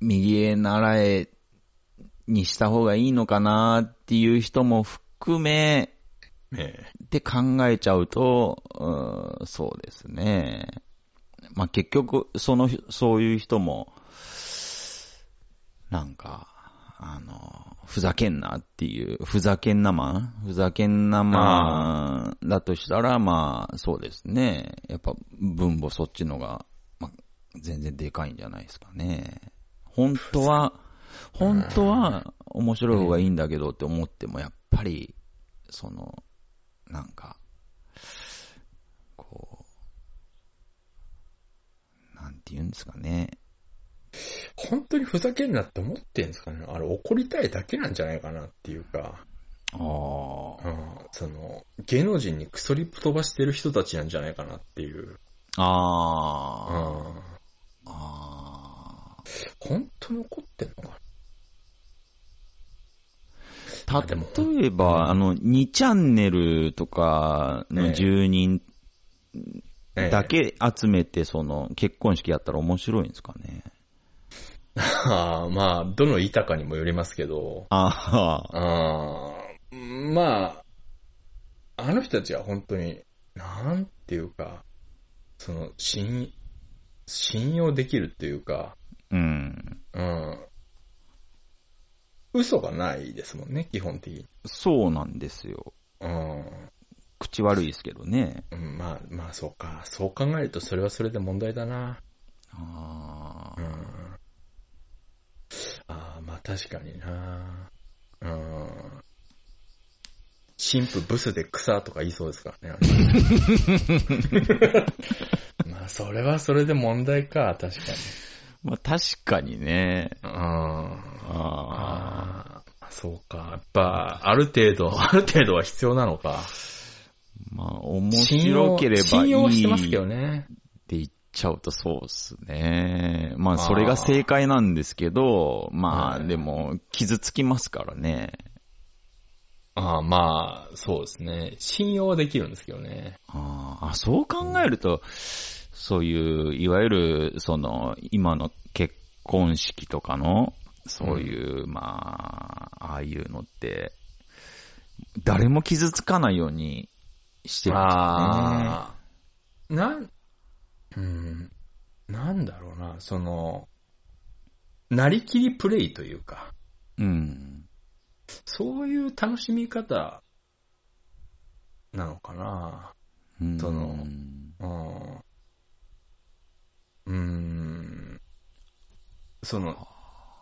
右へ習えにした方がいいのかなっていう人も含め、えって考えちゃうと、うんそうですね。まあ、結局、その、そういう人も、なんか、あの、ふざけんなっていう、ふざけんなマンふざけんなマンだとしたら、まあ、そうですね。やっぱ、分母そっちのが、まあ、全然でかいんじゃないですかね。本当は、本当は面白い方がいいんだけどって思っても、やっぱり、その、なんか、こう、なんて言うんですかね。本当にふざけんなって思ってんですかねあれ怒りたいだけなんじゃないかなっていうか、ああ。うん、その、芸能人にクソリップ飛ばしてる人たちなんじゃないかなっていう。あうんあ。あ本当に怒ってんのか例えば、あの、2チャンネルとかの住人なだ。け集めて、その、結婚式やったら面白いんですかね。あ あまあ、どの板かにもよりますけど、ああ。ああまあ、あの人たちは本当に、なんていうか、その、信、信用できるっていうか、うん。うん。嘘がないですもんね、基本的に。そうなんですよ。うん。口悪いですけどね。うんまあ、まあ、そうか。そう考えると、それはそれで問題だな。ああ。うん。ああ、まあ確かにな。うん。神父ブスで草とか言いそうですからね。まあ、それはそれで問題か、確かに。まあ確かにね。うん。あああ、そうか。やっぱ、ある程度、ある程度は必要なのか。あ。まあ面白ければいい。信用はしてますけどね。って言っちゃうとそうっすね。まあそれが正解なんですけど、まあはいでも傷つきますからね。ああ、まあ、そうですね。信用はできるんですけどね。あーあ、そう考えると、そういう、いわゆる、その、今の結婚式とかの、そういう、まあ、ああいうのって、誰も傷つかないようにしてるんですよね。ああ、なん、うん、なんだろうな、その、なりきりプレイというか、うん。そういう楽しみ方なのかな。うん。そのうん。うーん。その、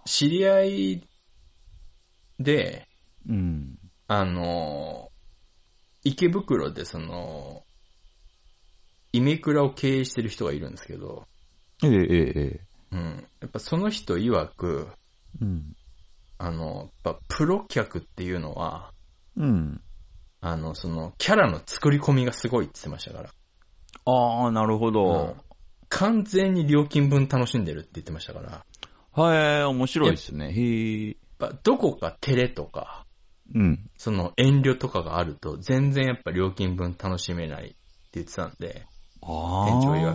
知り合いで、うん。あの、池袋でその、イメクラを経営してる人がいるんですけど、ええ、ええ、ええ。うん。やっぱその人曰く、うん。あの、やっぱプロ客っていうのは、うん。あの、その、キャラの作り込みがすごいって言ってましたから。ああ、なるほうんど。完全に料金分楽しんでるって言ってましたから。やはい、面白いですね。へえ。っぱどこか照れとか、うん。その遠慮とかがあると、全然やっぱ料金分楽しめないって言ってたんで。店長曰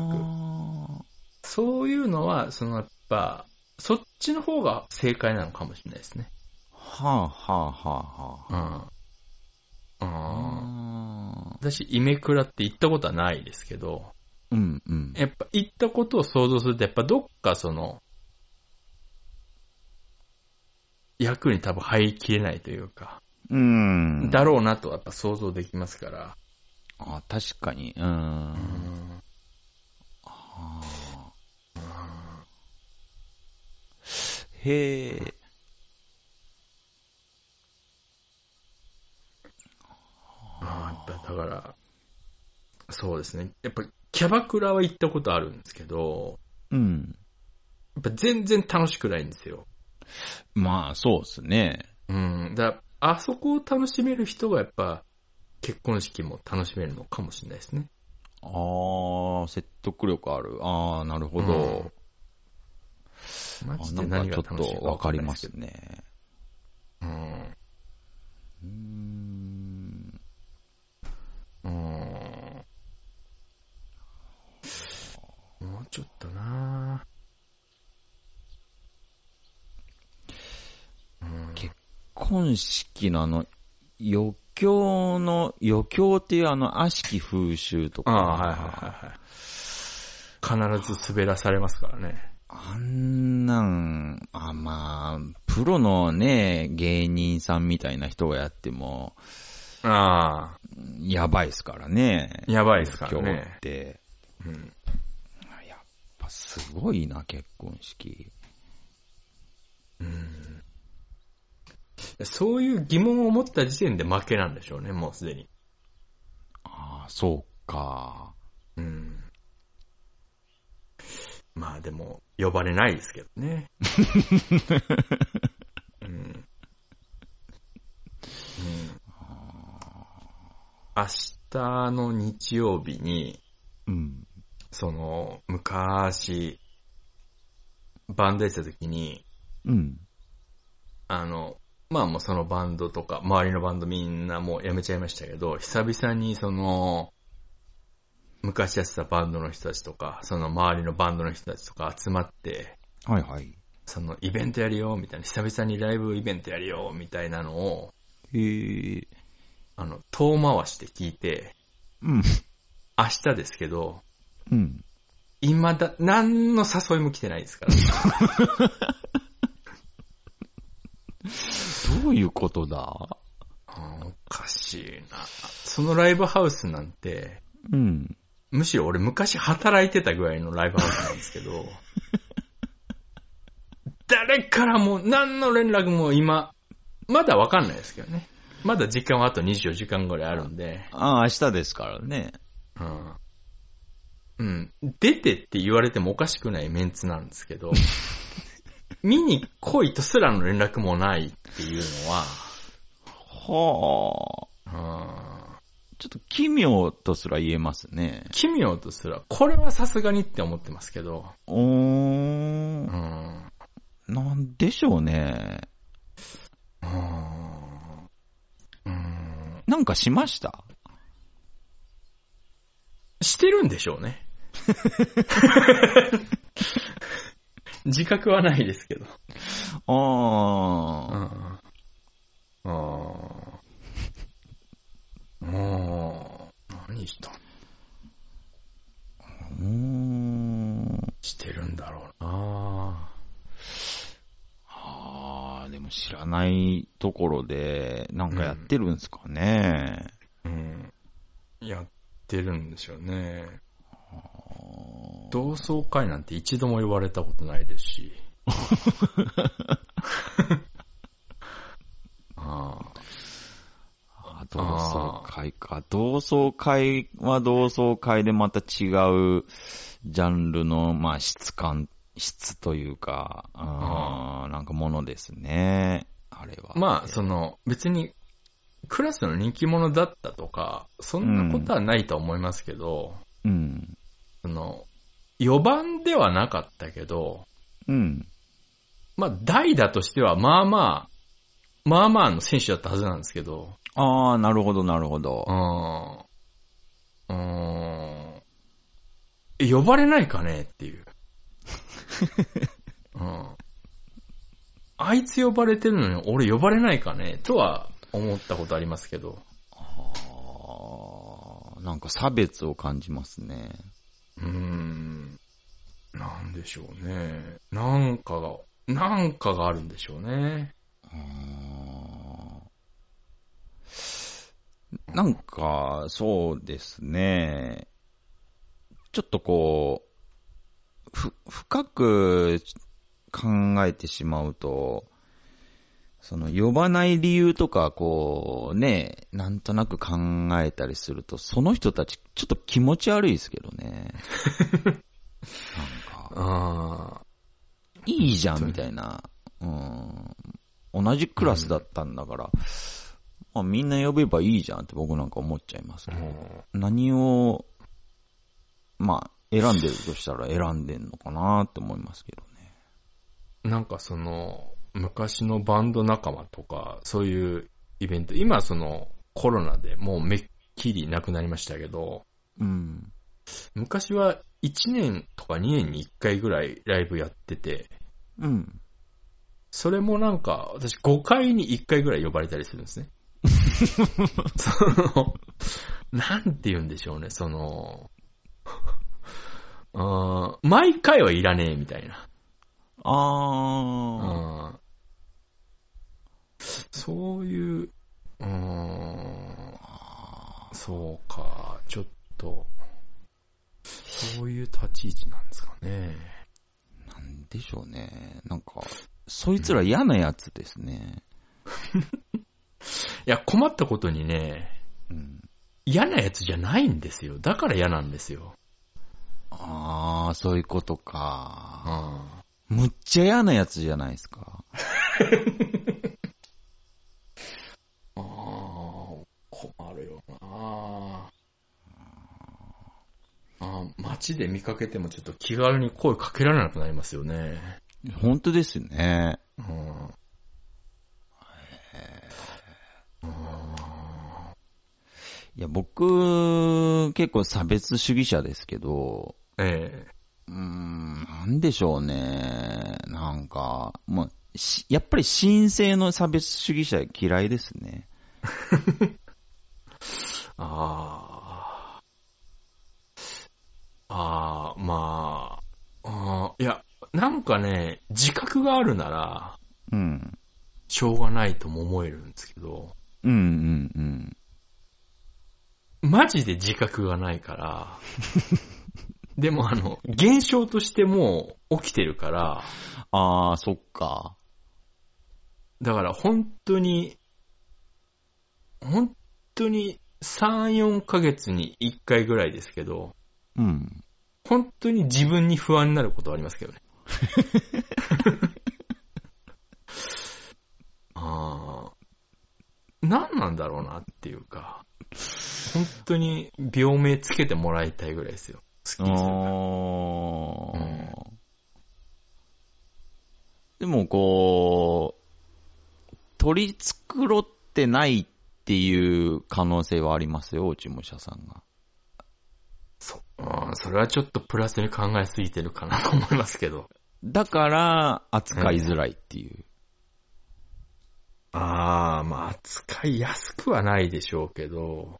そういうのは、そのやっぱ、そっちの方が正解なのかもしれないですね。はあ、はあ、はあ、はうん。あ。うん。あ私、イメクラって行ったことはないですけど、ーうん、うん。やっぱ行ったことを想像すると、やっぱどっかその、役に多分入りきれないというか、うん。だろうなとはやっぱ想像できますから。あ確かに。う。うんへえ。ああ、だから、そうですね。やっぱキャバクラは行ったことあるんですけど、うん。やっぱ全然楽しくないんですよ。まあ、そうですね。うん。だあそこを楽しめる人がやっぱ結婚式も楽しめるのかもしれないですね。ああ、説得力ある。ああ、なるほど。マジで何が楽しいとわかりますね。ど。うん。うーん。うーん。もうちょっとなうん結婚式のあの、余興の、余興っていうあの、悪しき風習とか。ああ、はいはいはいはい。必ず滑らされますからね。あんなん、あ、まあ、プロのね、芸人さんみたいな人がやっても、ああ、やばいですからね。やばいですから今日ねっ。て。うん。やっぱすごいな、結婚式。うんそういう疑問を持った時点で負けなんでしょうね、もうすでに。ああ、そうか。うん。まあでも、呼ばれないですけどね。うん。うん。明日の日曜日に、うん。その、昔、バンドやってた時に、うん。あの、まあもうそのバンドとか、周りのバンドみんなもう辞めちゃいましたけど、久々にその、昔やってたバンドの人たちとか、その周りのバンドの人たちとか集まって、はいはい。そのイベントやるよ、みたいな、久々にライブイベントやるよ、みたいなのを、へえ。あの、遠回して聞いて、うん。明日ですけど、うん。今だ、何の誘いも来てないですから。どういうことだ？おかしいな。そのライブハウスなんて、うん。むしろ俺昔働いてたぐらいのライブハウスなんですけど、誰からも何の連絡も今、まだわかんないですけどね。まだ時間はあと24時間ぐらいあるんで、ああ、明日ですからね。うん。うん。出てって言われてもおかしくないメンツなんですけど、見に来いとすらの連絡もないっていうのは、はあ。うんちょっと奇妙とすら言えますね。奇妙とすら、これはさすがにって思ってますけど、おーう。ん。なんでしょうね。うん。うん。なんかしました？してるんでしょうね。自覚はないですけど。あうあ。ん。ああ。もう、何したうーん。してるんだろうなああ、でも知らないところで、なんかやってるんですかね。うん。やってるんでしょうね。同窓会なんて一度も言われたことないですし。ああ。あ同窓会か。同窓会は同窓会でまた違うジャンルの、まあ質感、質というか、あーなんかものですね。あれは。まあ、その、別に、クラスの人気者だったとか、そんなことはないと思いますけど、うん。その、4番ではなかったけど、うん。まあ、代打としては、まあまあ、まあまあの選手だったはずなんですけど、ああ、なるほど、なるほどう。ん。うーん。え呼ばれないかね？っていう。うん。あいつ呼ばれてるのに俺呼ばれないかね？とは思ったことありますけど。あーなんか差別を感じますね。うーん。なんでしょうね。なんかが、なんかがあるんでしょうね。あーなんか、そうですね。ちょっとこう、ふ、深く考えてしまうと、その呼ばない理由とか、こうね、なんとなく考えたりすると、その人たちちょっと気持ち悪いですけどね。なんか、あいいじゃんみたいな。うん。同じクラスだったんだから、まあ、みんな呼べばいいじゃんって僕なんか思っちゃいますけど、うん、何を、まあ、選んでるとしたら選んでんのかなって思いますけどね。なんかその、昔のバンド仲間とか、そういうイベント、今そのコロナでもうめっきりなくなりましたけど、うん。昔は1年とか2年に1回ぐらいライブやってて、うん。それもなんか、私5回に1回ぐらい呼ばれたりするんですね。その、なんて言うんでしょうね、その、あー毎回はいらねえみたいな。あうんそういう、うーん、そうか、ちょっと、そういう立ち位置なんですかね。ー、なんでしょうね。なんか、そいつら嫌なやつですね。いや、困ったことにね、うん。嫌なやつじゃないんですよ。だから嫌なんですよ。ああ、そういうことうか。ん。むっちゃ嫌なやつじゃないですか。ああ、困るよなあ街で見かけてもちょっと気軽に声かけられなくなりますよね。本当ですよね。うん。いや、僕、結構差別主義者ですけど、えうーん、なんでしょうね。なんか、まあ、しやっぱり神聖の差別主義者嫌いですね。え ああ。ああ、まあ。あーいや、なんかね、自覚があるなら、うん。しょうがないとも思えるんですけど、うんうんうん。マジで自覚がないから、でもあの、現象としてもう起きてるから、ああ、そっか。だから本当に、本当に3、4ヶ月に1回ぐらいですけど、うん。本当に自分に不安になることはありますけどね。ああ、何なんだろうなっていうか、本当に病名つけてもらいたいぐらいですよ。好きあですよ。ーうんでもこう、取り繕ってないっていう可能性はありますよ、落ち武者さんが。そうんそれはちょっとプラスに考えすぎてるかなと思いますけど。だから、扱いづらいっていう。ああ、まあ扱いやすくはないでしょうけど。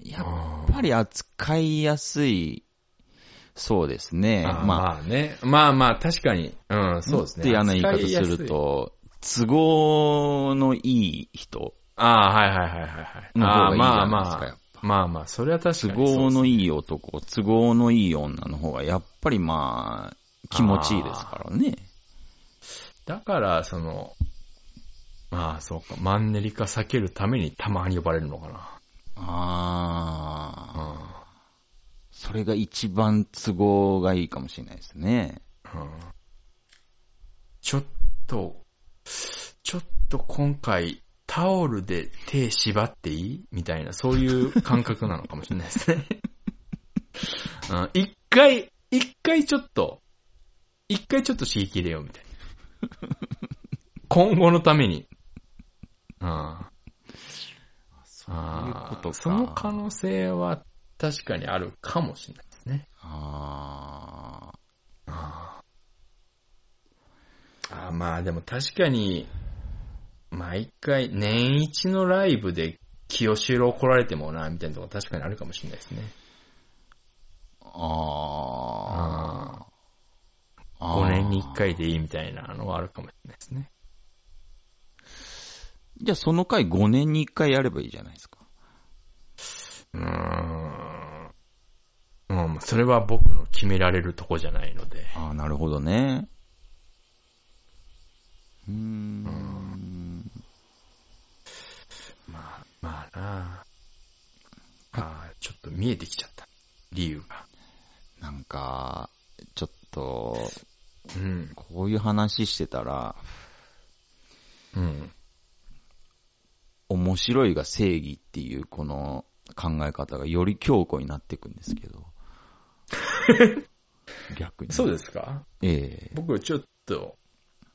やっあぱり扱いやすい、そうですね。あーまあ、まあね。まあまあ確かに。うん、そうですね。もっと嫌な言い方すると、都合のいい人ああ、はいはいはいはいはい。の方がいいじあゃないですか、あまあまあ。やっぱ。まあまあ、それは確か都にそうです。合のいい男、都合のいい女の方が、やっぱりまあ、気持ちいいですからね。だから、その、まあそうか、マンネリ化避けるためにたまに呼ばれるのかな。ああ、うんそれが一番都合がいいかもしれないですね。うんちょっと、ちょっと今回、タオルで手縛っていいみたいな、そういう感覚なのかもしれないですね。うん一回、一回ちょっと、一回ちょっと刺激入れようみたいな。今後のために。うんそういうことか。その可能性は確かにあるかもしれないですね。あああまあでも確かに、毎回年一のライブで清志郎来られてもな、みたいなところ確かにあるかもしれないですね。あ、ああ。5年に1回でいいみたいなのはあるかもしれないですね。じゃあその回5年に1回やればいいじゃないですか。うーん。うん、それは僕の決められるとこじゃないので。ああ、なるほどね。うーん。まあ、まあなああ、ちょっと見えてきちゃった。理由が。なんか、ちょっと、うん。こういう話してたら、うん。面白いが正義っていうこの考え方がより強固になっていくんですけど。逆に。そうす。ですか？ええ僕ちょっと、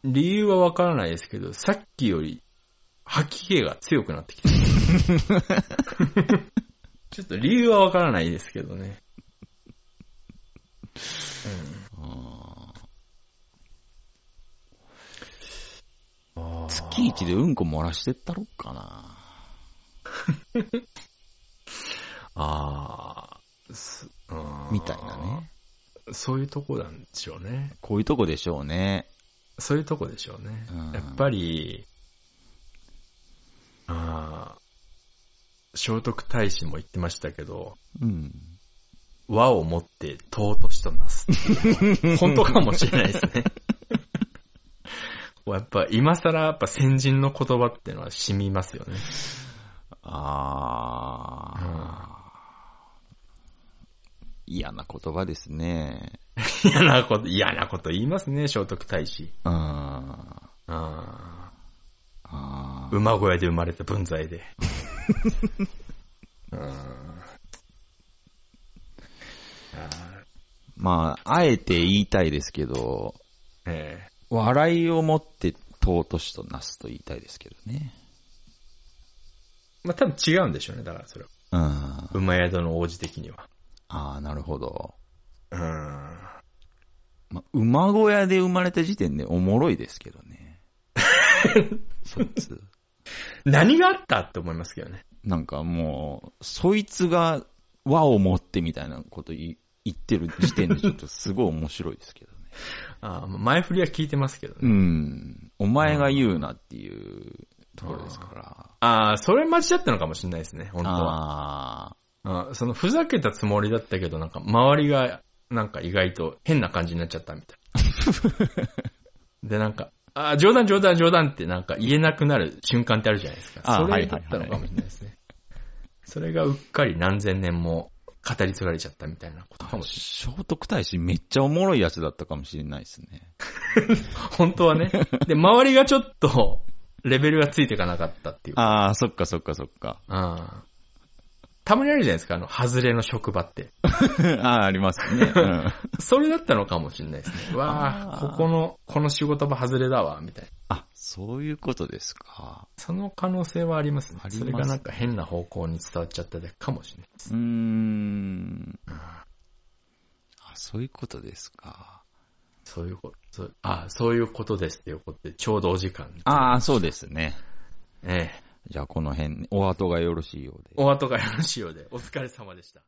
理由はわからないですけど、さっきより吐き気が強くなってきてる。ちょっと理由はわからないですけどね。うん。月一でうんこ漏らしてったろっかな。ああ、すうんみたいなね。そういうとこなんでしょうね。こういうとこでしょうね。そういうとこでしょうね。うんやっぱり、ああ、聖徳太子も言ってましたけど、うん。和をもって尊しとなす。本当かもしれないですね。やっぱ今更やっぱ先人の言葉ってのは染みますよね。ああ、嫌な言葉ですね。嫌なこと、嫌なこと言いますね、聖徳太子。うん。ああー馬小屋で生まれた文在で。うんあまあ、あえて言いたいですけど、ーええ笑いをもって尊しとなすと言いたいですけどね。まあ多分違うんでしょうね、だからそれは。うん。あ馬宿の王子的には。あ、なるほど。うん。まあ、馬小屋で生まれた時点でおもろいですけどね。そいつ。何があったって思いますけどね。なんかもう、そいつが和を持ってみたいなこと言い言ってる時点でちょっとすごい面白いですけどね。あー前振りは聞いてますけどうね。ん。お前が言うなっていうところですから。ああ、それ待ちだったのかもしれないですね、本当は。ああーそのふざけたつもりだったけど、なんか周りがなんか意外と変な感じになっちゃったみたい。で、なんか、あー冗談冗談冗談ってなんか言えなくなる瞬間ってあるじゃないですか。それだったのかもしれないですね。それがうっかり何千年も語り継がれちゃったみたいなことかあ。もし聖徳太子めっちゃおもろいやつだったかもしれないですね。れない。本当はね。で、周りがちょっと、レベルがついていかなかったっていう。ああ、そっかそっかそっか。あーたまにあるじゃないですか、あの、外れの職場って。ああ、ありますね。うん、それだったのかもしれないですね。わあ、ここの、この仕事場外れだわ、みたいな。あ、そういうことですか。その可能性はありますね。ありますそれがなんか変な方向に伝わっちゃっただけかもしれないです。うーん。あ、そういうことですか。そういうこと、そうあそういうことですっていうことで、ちょうどお時間。ああ、そうですね。ええ。じゃあこの辺、お後がよろしいようで。お後がよろしいようで、お疲れ様でした。